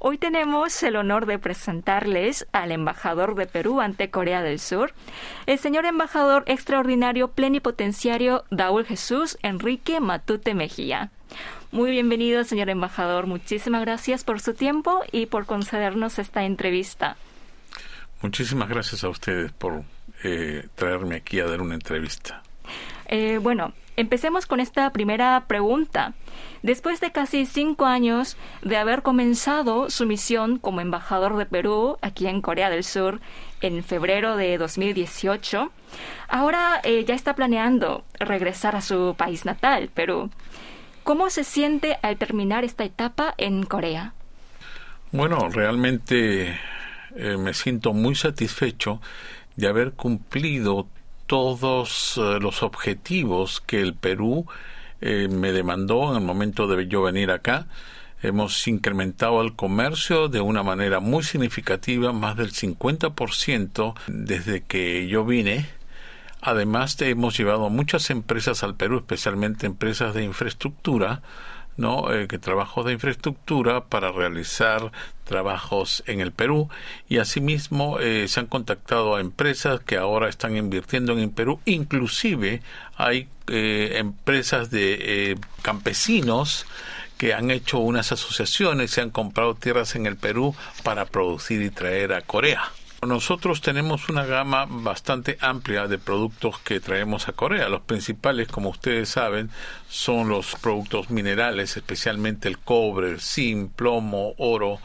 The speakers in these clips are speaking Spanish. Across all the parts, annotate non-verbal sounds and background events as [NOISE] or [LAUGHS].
Hoy tenemos el honor de presentarles al embajador de Perú ante Corea del Sur, el señor embajador extraordinario plenipotenciario Daúl Jesús Enrique Matute Mejía. Muy bienvenido, señor embajador. Muchísimas gracias por su tiempo y por concedernos esta entrevista. Muchísimas gracias a ustedes por eh, traerme aquí a dar una entrevista. Eh, bueno, empecemos con esta primera pregunta. Después de casi cinco años de haber comenzado su misión como embajador de Perú aquí en Corea del Sur en febrero de 2018, ahora eh, ya está planeando regresar a su país natal, Perú. ¿Cómo se siente al terminar esta etapa en Corea? Bueno, realmente eh, me siento muy satisfecho de haber cumplido todos eh, los objetivos que el Perú eh, me demandó en el momento de yo venir acá. Hemos incrementado el comercio de una manera muy significativa, más del 50% desde que yo vine. Además, hemos llevado muchas empresas al Perú, especialmente empresas de infraestructura, ¿no? Eh, que trabajos de infraestructura para realizar trabajos en el Perú y asimismo eh, se han contactado a empresas que ahora están invirtiendo en el Perú, inclusive hay eh, empresas de campesinos que han hecho unas asociaciones, se han comprado tierras en el Perú para producir y traer a Corea. Nosotros tenemos una gama bastante amplia de productos que traemos a Corea. Los principales, como ustedes saben, son los productos minerales, especialmente el cobre, el zinc, plomo, oro,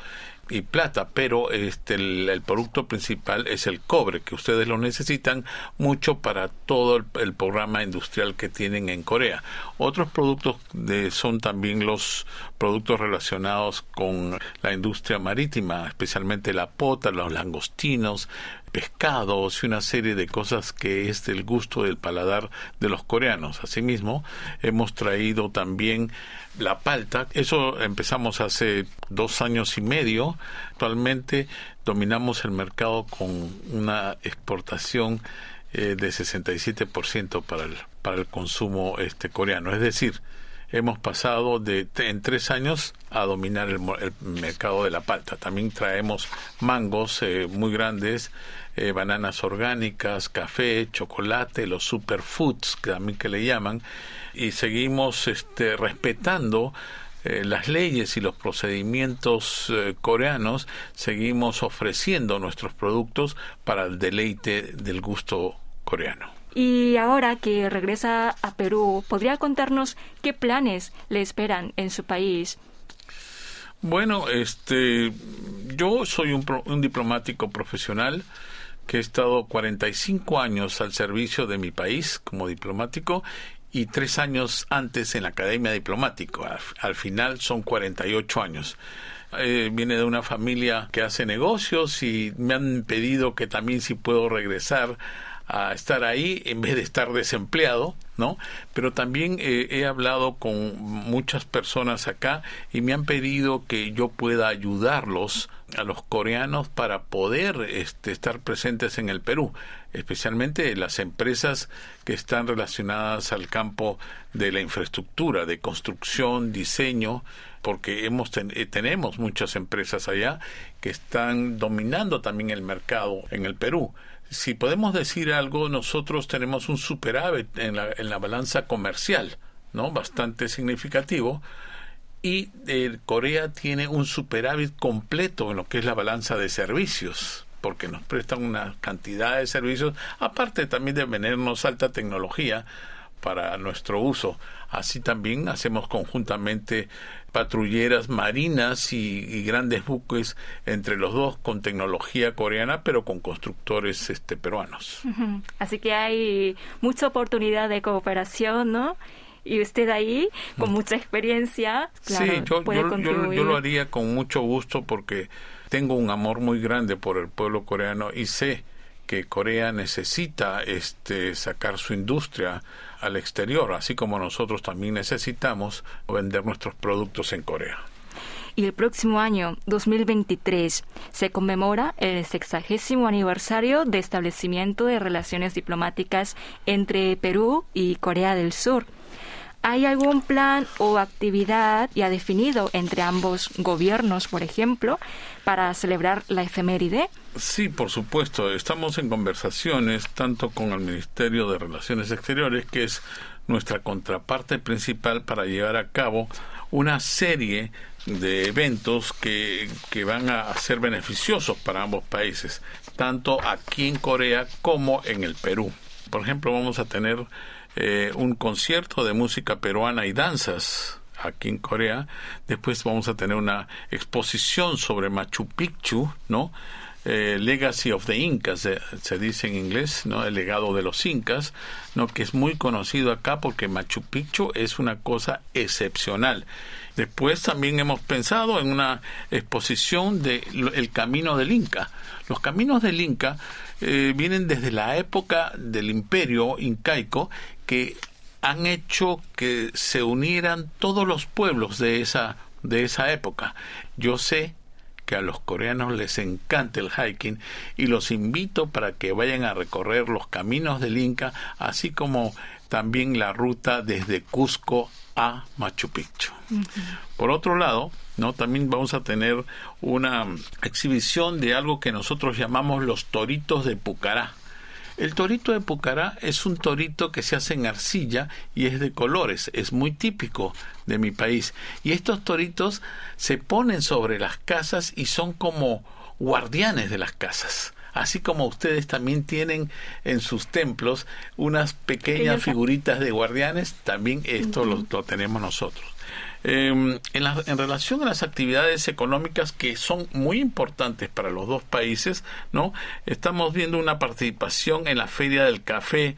y plata, pero este el, producto principal es el cobre, que ustedes lo necesitan mucho para todo el, programa industrial que tienen en Corea. Otros productos de, son también los productos relacionados con la industria marítima, especialmente la pota, los langostinos, pescados y una serie de cosas que es del gusto del paladar de los coreanos. Asimismo, hemos traído también la palta. Eso empezamos hace dos años y medio. Actualmente dominamos el mercado con una exportación eh, de 67% para el, para el consumo este, coreano. Es decir, hemos pasado de en tres años a dominar el, mercado de la palta. También traemos mangos eh, muy grandes, eh, bananas orgánicas, café, chocolate, los superfoods, que también que le llaman, y seguimos este, respetando eh, las leyes y los procedimientos coreanos, seguimos ofreciendo nuestros productos para el deleite del gusto coreano. Y ahora que regresa a Perú, ¿podría contarnos qué planes le esperan en su país? Bueno, este, yo soy un, un diplomático profesional que he estado 45 años al servicio de mi país como diplomático y tres años antes en la Academia Diplomático. Al, final son 48 años. Eh, viene de una familia que hace negocios y me han pedido que también si puedo regresar a estar ahí en vez de estar desempleado, ¿no? Pero también eh, he hablado con muchas personas acá y me han pedido que yo pueda ayudarlos a los coreanos para poder este, estar presentes en el Perú, especialmente las empresas que están relacionadas al campo de la infraestructura, de construcción, diseño, porque hemos eh, tenemos muchas empresas allá que están dominando también el mercado en el Perú si podemos decir algo, nosotros tenemos un superávit en la, en la balanza comercial, ¿no? Bastante significativo. Y eh, Corea tiene un superávit completo en lo que es la balanza de servicios, porque nos prestan una cantidad de servicios, aparte también de vendernos alta tecnología para nuestro uso. Así también hacemos conjuntamente patrulleras marinas y, grandes buques entre los dos con tecnología coreana, pero con constructores este, peruanos. Así que hay mucha oportunidad de cooperación, ¿no? Y usted ahí, con mm. mucha experiencia, sí, yo, yo, lo haría con mucho gusto porque tengo un amor muy grande por el pueblo coreano y sé que Corea necesita este sacar su industria al exterior, así como nosotros también necesitamos vender nuestros productos en Corea. Y el próximo año, 2023, se conmemora el sexagésimo aniversario de establecimiento de relaciones diplomáticas entre Perú y Corea del Sur. ¿Hay algún plan o actividad ya definido entre ambos gobiernos, por ejemplo, para celebrar la efeméride? Sí, por supuesto. Estamos en conversaciones tanto con el Ministerio de Relaciones Exteriores, que es nuestra contraparte principal para llevar a cabo una serie de eventos que, que van a ser beneficiosos para ambos países, tanto aquí en Corea como en el Perú. Por ejemplo, vamos a tener eh, un concierto de música peruana y danzas aquí en Corea. Después vamos a tener una exposición sobre Machu Picchu, ¿no? Eh, Legacy of the Incas, se, dice en inglés, ¿no? El legado de los incas, ¿no? Que es muy conocido acá porque Machu Picchu es una cosa excepcional. Después también hemos pensado en una exposición de el camino del Inca. Los caminos del Inca eh, vienen desde la época del imperio incaico que han hecho que se unieran todos los pueblos de esa, de esa época. Yo sé que a los coreanos les encanta el hiking y los invito para que vayan a recorrer los caminos del Inca, así como también la ruta desde Cusco a Machu Picchu. Por otro lado, ¿no? También vamos a tener una exhibición de algo que nosotros llamamos los toritos de Pucará. El torito de Pucará es un torito que se hace en arcilla y es de colores, es muy típico de mi país. Y estos toritos se ponen sobre las casas y son como guardianes de las casas. Así como ustedes también tienen en sus templos unas pequeñas figuritas de guardianes, también esto lo tenemos nosotros. Em, en, en, relación a las actividades económicas que son muy importantes para los dos países, ¿no? Estamos viendo una participación en la Feria del Café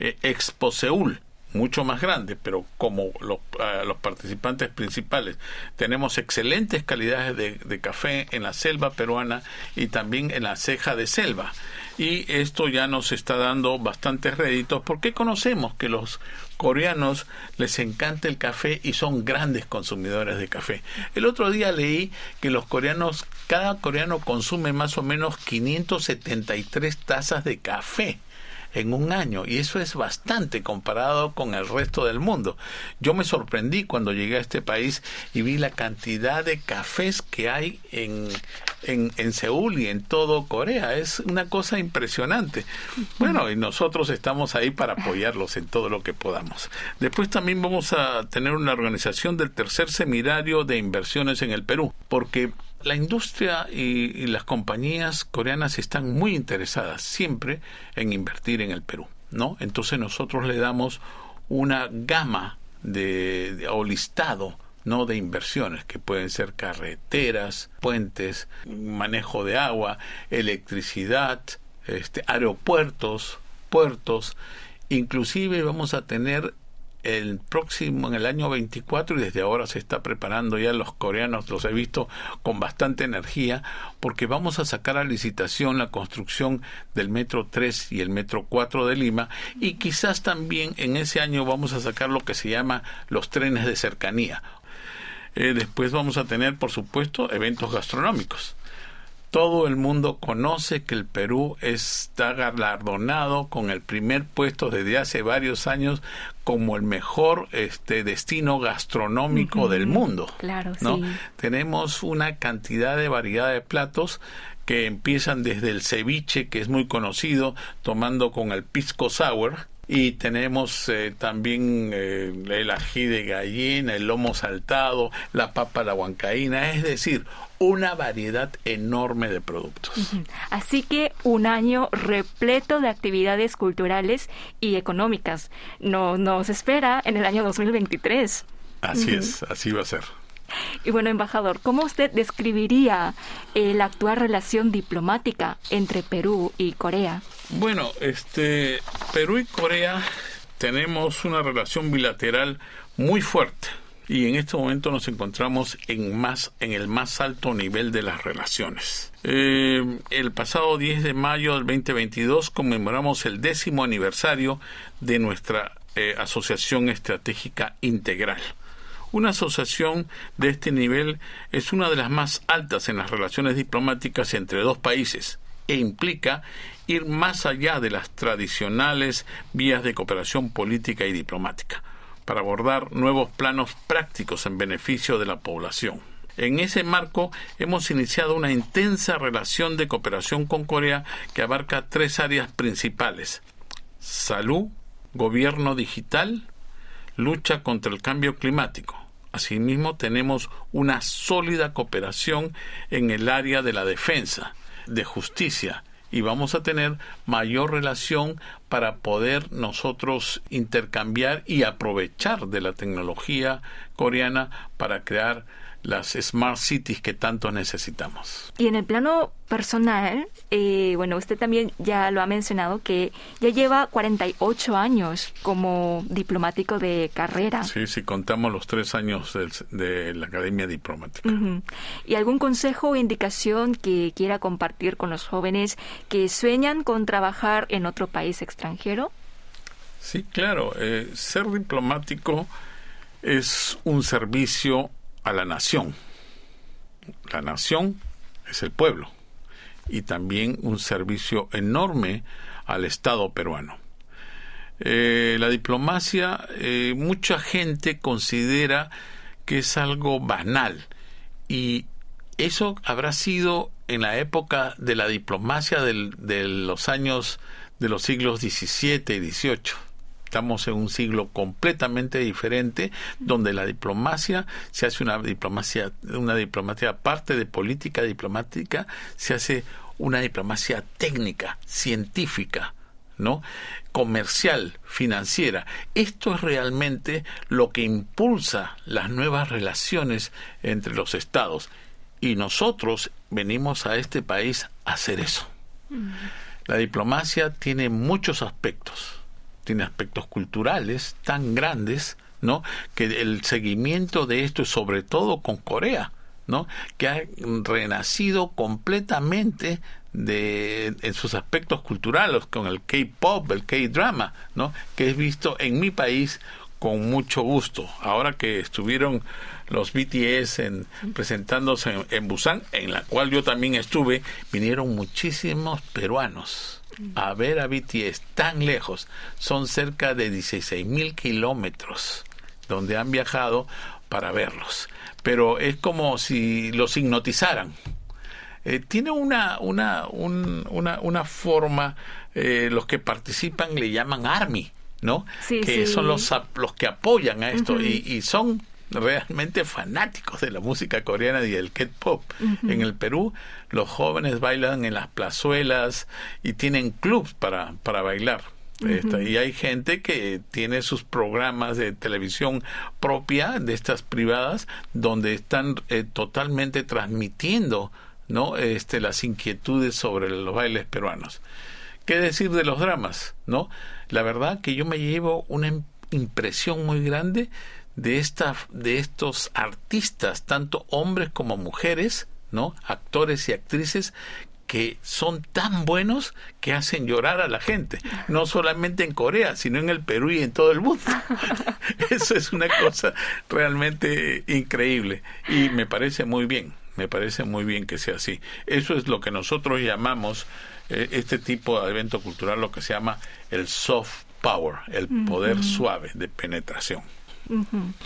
eh, Expo Seúl, mucho más grande, pero como los, los, participantes principales tenemos excelentes calidades de, de, café en la selva peruana y también en la ceja de selva. Y esto ya nos está dando bastantes réditos porque conocemos que los coreanos les encanta el café y son grandes consumidores de café. El otro día leí que los coreanos, cada coreano consume más o menos 573 tazas de café en un año y eso es bastante comparado con el resto del mundo. Yo me sorprendí cuando llegué a este país y vi la cantidad de cafés que hay en, en, en Seúl y en todo Corea. Es una cosa impresionante. Bueno, y nosotros estamos ahí para apoyarlos en todo lo que podamos. Después también vamos a tener una organización del tercer seminario de inversiones en el Perú, porque la industria y, las compañías coreanas están muy interesadas siempre en invertir en el Perú, ¿no? Entonces nosotros le damos una gama de, o listado no de inversiones que pueden ser carreteras, puentes, manejo de agua, electricidad, este, aeropuertos, puertos, inclusive vamos a tener el próximo, en el año 24, y desde ahora se está preparando ya los coreanos, los he visto con bastante energía, porque vamos a sacar a licitación la construcción del Metro 3 y el Metro 4 de Lima, y quizás también en ese año vamos a sacar lo que se llama los trenes de cercanía. Eh, después vamos a tener, por supuesto, eventos gastronómicos todo el mundo conoce que el Perú está galardonado con el primer puesto desde hace varios años como el mejor este destino gastronómico del mundo. Claro, ¿no? Tenemos una cantidad de variedad de platos que empiezan desde el ceviche, que es muy conocido, tomando con el pisco sour, y tenemos eh, también eh, el ají de gallina, el lomo saltado, la papa la huancaína, es decir, una variedad enorme de productos. Así que un año repleto de actividades culturales y económicas no, nos espera en el año 2023. Así es, así va a ser. Y bueno, embajador, ¿cómo usted describiría eh, la actual relación diplomática entre Perú y Corea? Bueno, este Perú y Corea tenemos una relación bilateral muy fuerte y en este momento nos encontramos en más en el más alto nivel de las relaciones. Eh, el pasado 10 de mayo del 2022 conmemoramos el décimo aniversario de nuestra eh, Asociación Estratégica Integral. Una asociación de este nivel es una de las más altas en las relaciones diplomáticas entre dos países e implica ir más allá de las tradicionales vías de cooperación política y diplomática. para abordar nuevos planos prácticos en beneficio de la población. En ese marco hemos iniciado una intensa relación de cooperación con Corea que abarca tres áreas principales salud, gobierno digital, lucha contra el cambio climático. Asimismo, tenemos una sólida cooperación en el área de la defensa, de justicia, y vamos a tener mayor relación para poder nosotros intercambiar y aprovechar de la tecnología coreana para crear las smart cities que tanto necesitamos. Y en el plano personal, eh, bueno, usted también ya lo ha mencionado que ya lleva 48 años como diplomático de carrera. Sí, sí, contamos los tres años de, la Academia Diplomática. ¿Y algún consejo o indicación que quiera compartir con los jóvenes que sueñan con trabajar en otro país extranjero? Sí, claro. Eh, ser diplomático es un servicio a la nación. La nación es el pueblo y también un servicio enorme al Estado peruano. Eh, la diplomacia, eh, mucha gente considera que es algo banal y eso habrá sido en la época de la diplomacia de los años de los siglos XVII y XVIII Estamos en un siglo completamente diferente donde la diplomacia se hace una diplomacia, una diplomacia aparte de política diplomática, se hace una diplomacia técnica, científica, ¿no? comercial, financiera. Esto es realmente lo que impulsa las nuevas relaciones entre los estados. Y nosotros venimos a este país a hacer eso. Mm. La diplomacia tiene muchos aspectos tiene aspectos culturales tan grandes, ¿no? Que el seguimiento de esto, sobre todo con Corea, ¿no? Que ha renacido completamente de en sus aspectos culturales con el K-pop, el K-drama, ¿no? Que es visto en mi país con mucho gusto. Ahora que estuvieron los BTS en, presentándose en, Busan, en la cual yo también estuve, vinieron muchísimos peruanos a ver a BTS tan lejos. Son cerca de 16 mil kilómetros donde han viajado para verlos. Pero es como si los hipnotizaran. Eh, tiene una, una, una, una forma, eh, los que participan le llaman ARMY, ¿no? que son los, los que apoyan a esto y, y, son realmente fanáticos de la música coreana y el K-pop. En el Perú, los jóvenes bailan en las plazuelas y tienen clubs para, para bailar. y hay gente que tiene sus programas de televisión propia de estas privadas donde están eh, totalmente transmitiendo no este las inquietudes sobre los bailes peruanos qué decir de los dramas no la verdad que yo me llevo una impresión muy grande de, esta, de estos artistas, tanto hombres como mujeres, ¿no? Actores y actrices que son tan buenos que hacen llorar a la gente, no solamente en Corea, sino en el Perú y en todo el mundo. [LAUGHS] Eso es una cosa realmente increíble y me parece muy bien, me parece muy bien que sea así. Eso es lo que nosotros llamamos eh, este tipo de evento cultural, lo que se llama el soft power, el poder suave de penetración.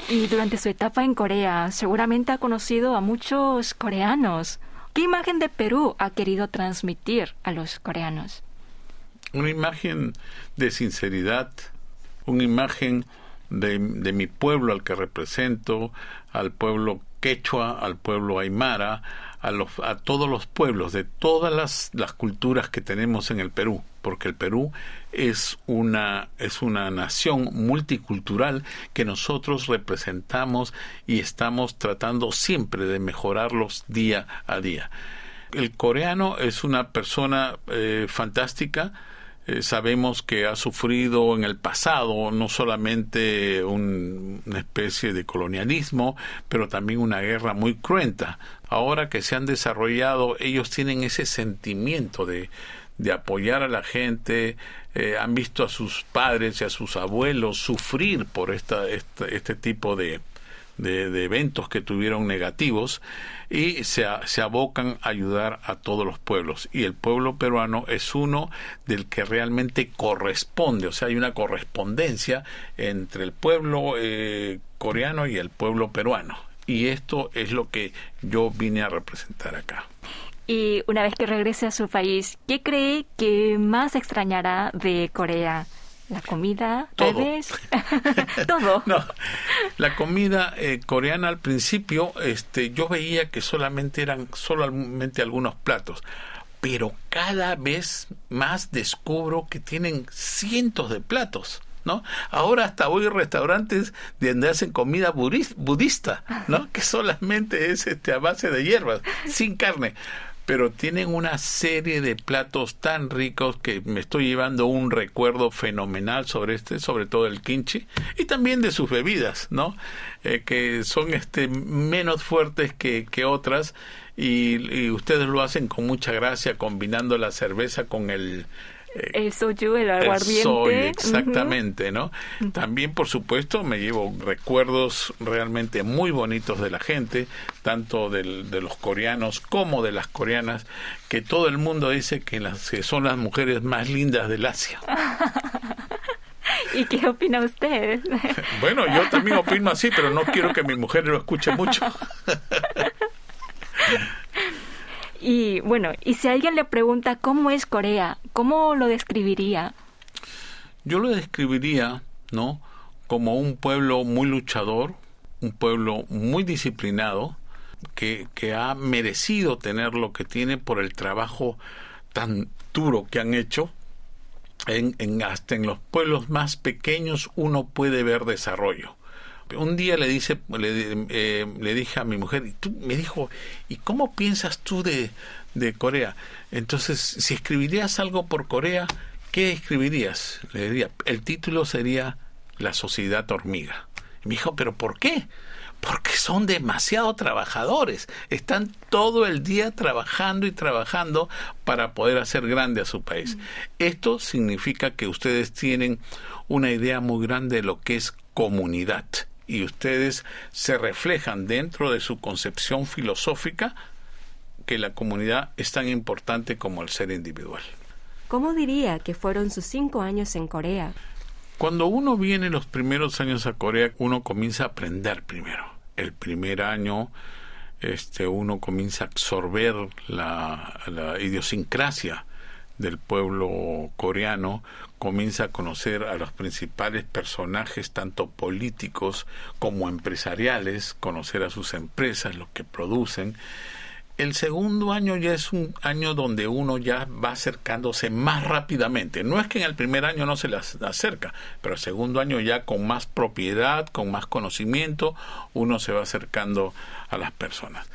Y durante su etapa en Corea, seguramente ha conocido a muchos coreanos. ¿Qué imagen de Perú ha querido transmitir a los coreanos? Una imagen de sinceridad, una imagen de, de mi pueblo al que represento, al pueblo quechua, al pueblo aymara, a, los, a todos los pueblos de todas las, culturas que tenemos en el Perú, porque el Perú es una, es una nación multicultural que nosotros representamos y estamos tratando siempre de mejorarlos día a día. El coreano es una persona eh, fantástica, eh, sabemos que ha sufrido en el pasado no solamente una especie de colonialismo, pero también una guerra muy cruenta. Ahora que se han desarrollado, ellos tienen ese sentimiento de, de apoyar a la gente, eh, han visto a sus padres y a sus abuelos sufrir por esta, este tipo de, de, eventos que tuvieron negativos y se, se, abocan a ayudar a todos los pueblos. Y el pueblo peruano es uno del que realmente corresponde, o sea, hay una correspondencia entre el pueblo eh, coreano y el pueblo peruano. Y esto es lo que yo vine a representar acá. Y una vez que regrese a su país, ¿qué cree que más extrañará de Corea? La comida, vez. [LAUGHS] Todo. [LAUGHS] No, la comida eh, coreana al principio, este, yo veía que solamente eran solamente algunos platos, pero cada vez más descubro que tienen cientos de platos. ¿No? Ahora hasta voy a restaurantes donde hacen comida budista, ¿no? Que solamente es este a base de hierbas, sin carne pero tienen una serie de platos tan ricos que me estoy llevando un recuerdo fenomenal sobre este, sobre todo el kimchi y también de sus bebidas, ¿no? Eh, que son este menos fuertes que, que otras y, ustedes lo hacen con mucha gracia combinando la cerveza con el el soju, el aguardiente. exactamente, ¿no? También, por supuesto, me llevo recuerdos realmente muy bonitos de la gente, tanto del, de los coreanos como de las coreanas, que todo el mundo dice que, las, que son las mujeres más lindas del Asia. [LAUGHS] ¿Y qué opina usted? [LAUGHS] Bueno, yo también opino así, pero no quiero que mi mujer lo escuche mucho. [LAUGHS] Y bueno, y si alguien le pregunta cómo es Corea, ¿cómo lo describiría? Yo lo describiría, ¿no? Como un pueblo muy luchador, un pueblo muy disciplinado, que, que ha merecido tener lo que tiene por el trabajo tan duro que han hecho. En, en, hasta en los pueblos más pequeños uno puede ver desarrollo un día le dice le, eh, le dije a mi mujer y tú me dijo y cómo piensas tú de, de Corea entonces si escribirías algo por Corea qué escribirías le diría el título sería la sociedad hormiga. Y me dijo pero por qué porque son demasiado trabajadores, están todo el día trabajando y trabajando para poder hacer grande a su país. Esto significa que ustedes tienen una idea muy grande de lo que es comunidad y ustedes se reflejan dentro de su concepción filosófica que la comunidad es tan importante como el ser individual. ¿Cómo diría que fueron sus cinco años en Corea? Cuando uno viene los primeros años a Corea, uno comienza a aprender primero. El primer año, este, uno comienza a absorber la, la idiosincrasia del pueblo coreano, comienza a conocer a los principales personajes, tanto políticos como empresariales, conocer a sus empresas, lo que producen. El segundo año ya es un año donde uno ya va acercándose más rápidamente. No es que en el primer año no se las acerca, pero el segundo año ya con más propiedad, con más conocimiento, uno se va acercando a las personas.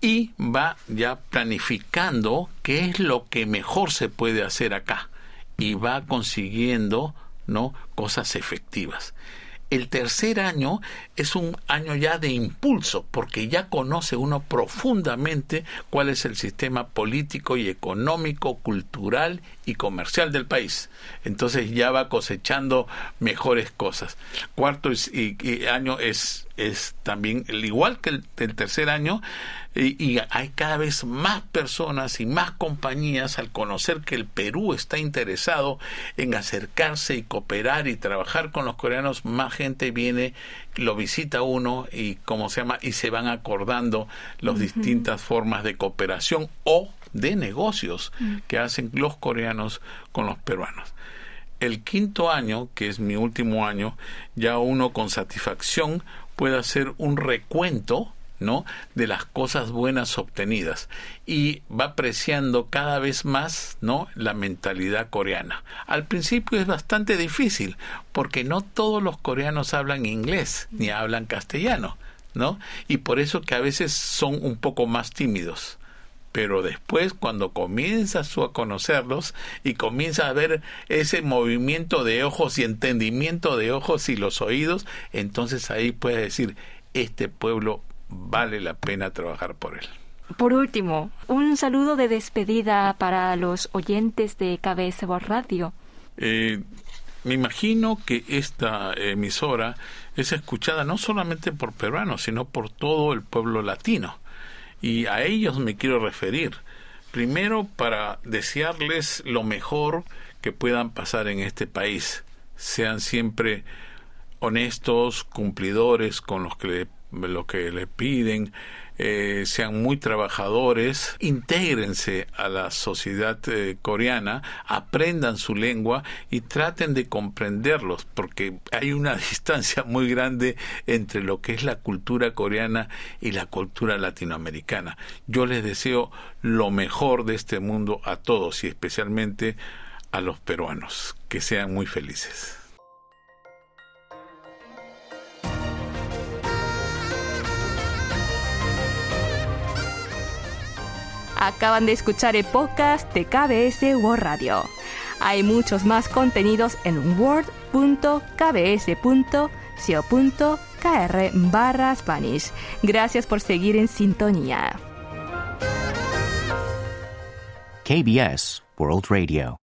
Y va ya planificando qué es lo que mejor se puede hacer acá y va consiguiendo no cosas efectivas el tercer año es un año ya de impulso, porque ya conoce uno profundamente cuál es el sistema político y económico, cultural y comercial del país. Entonces ya va cosechando mejores cosas. Cuarto año es, es también, igual que el tercer año, y, hay cada vez más personas y más compañías al conocer que el Perú está interesado en acercarse y cooperar y trabajar con los coreanos, más gente viene, lo visita uno y como se llama y se van acordando las distintas formas de cooperación o de negocios mm. que hacen los coreanos con los peruanos. El quinto año, que es mi último año, ya uno con satisfacción puede hacer un recuento ¿no? de las cosas buenas obtenidas y va apreciando cada vez más ¿no? la mentalidad coreana. Al principio es bastante difícil porque no todos los coreanos hablan inglés ni hablan castellano, ¿no? Y por eso que a veces son un poco más tímidos. Pero después, cuando comienzas tú a conocerlos y comienzas a ver ese movimiento de ojos y entendimiento de ojos y los oídos, entonces ahí puedes decir, este pueblo vale la pena trabajar por él. Por último, un saludo de despedida para los oyentes de KBS Radio. Eh, me imagino que esta emisora es escuchada no solamente por peruanos, sino por todo el pueblo latino. Y a ellos me quiero referir. Primero para desearles lo mejor que puedan pasar en este país. Sean siempre honestos, cumplidores con los que lo que le piden, eh, sean muy trabajadores, intégrense a la sociedad eh, coreana, aprendan su lengua y traten de comprenderlos, porque hay una [LAUGHS] distancia muy grande entre lo que es la cultura coreana y la cultura latinoamericana. Yo les deseo lo mejor de este mundo a todos y especialmente a los peruanos, que sean muy felices. Acaban de escuchar el podcast de KBS World Radio. Hay muchos más contenidos en word.kbs.co.kr barra Spanish. Gracias por seguir en sintonía. KBS World Radio.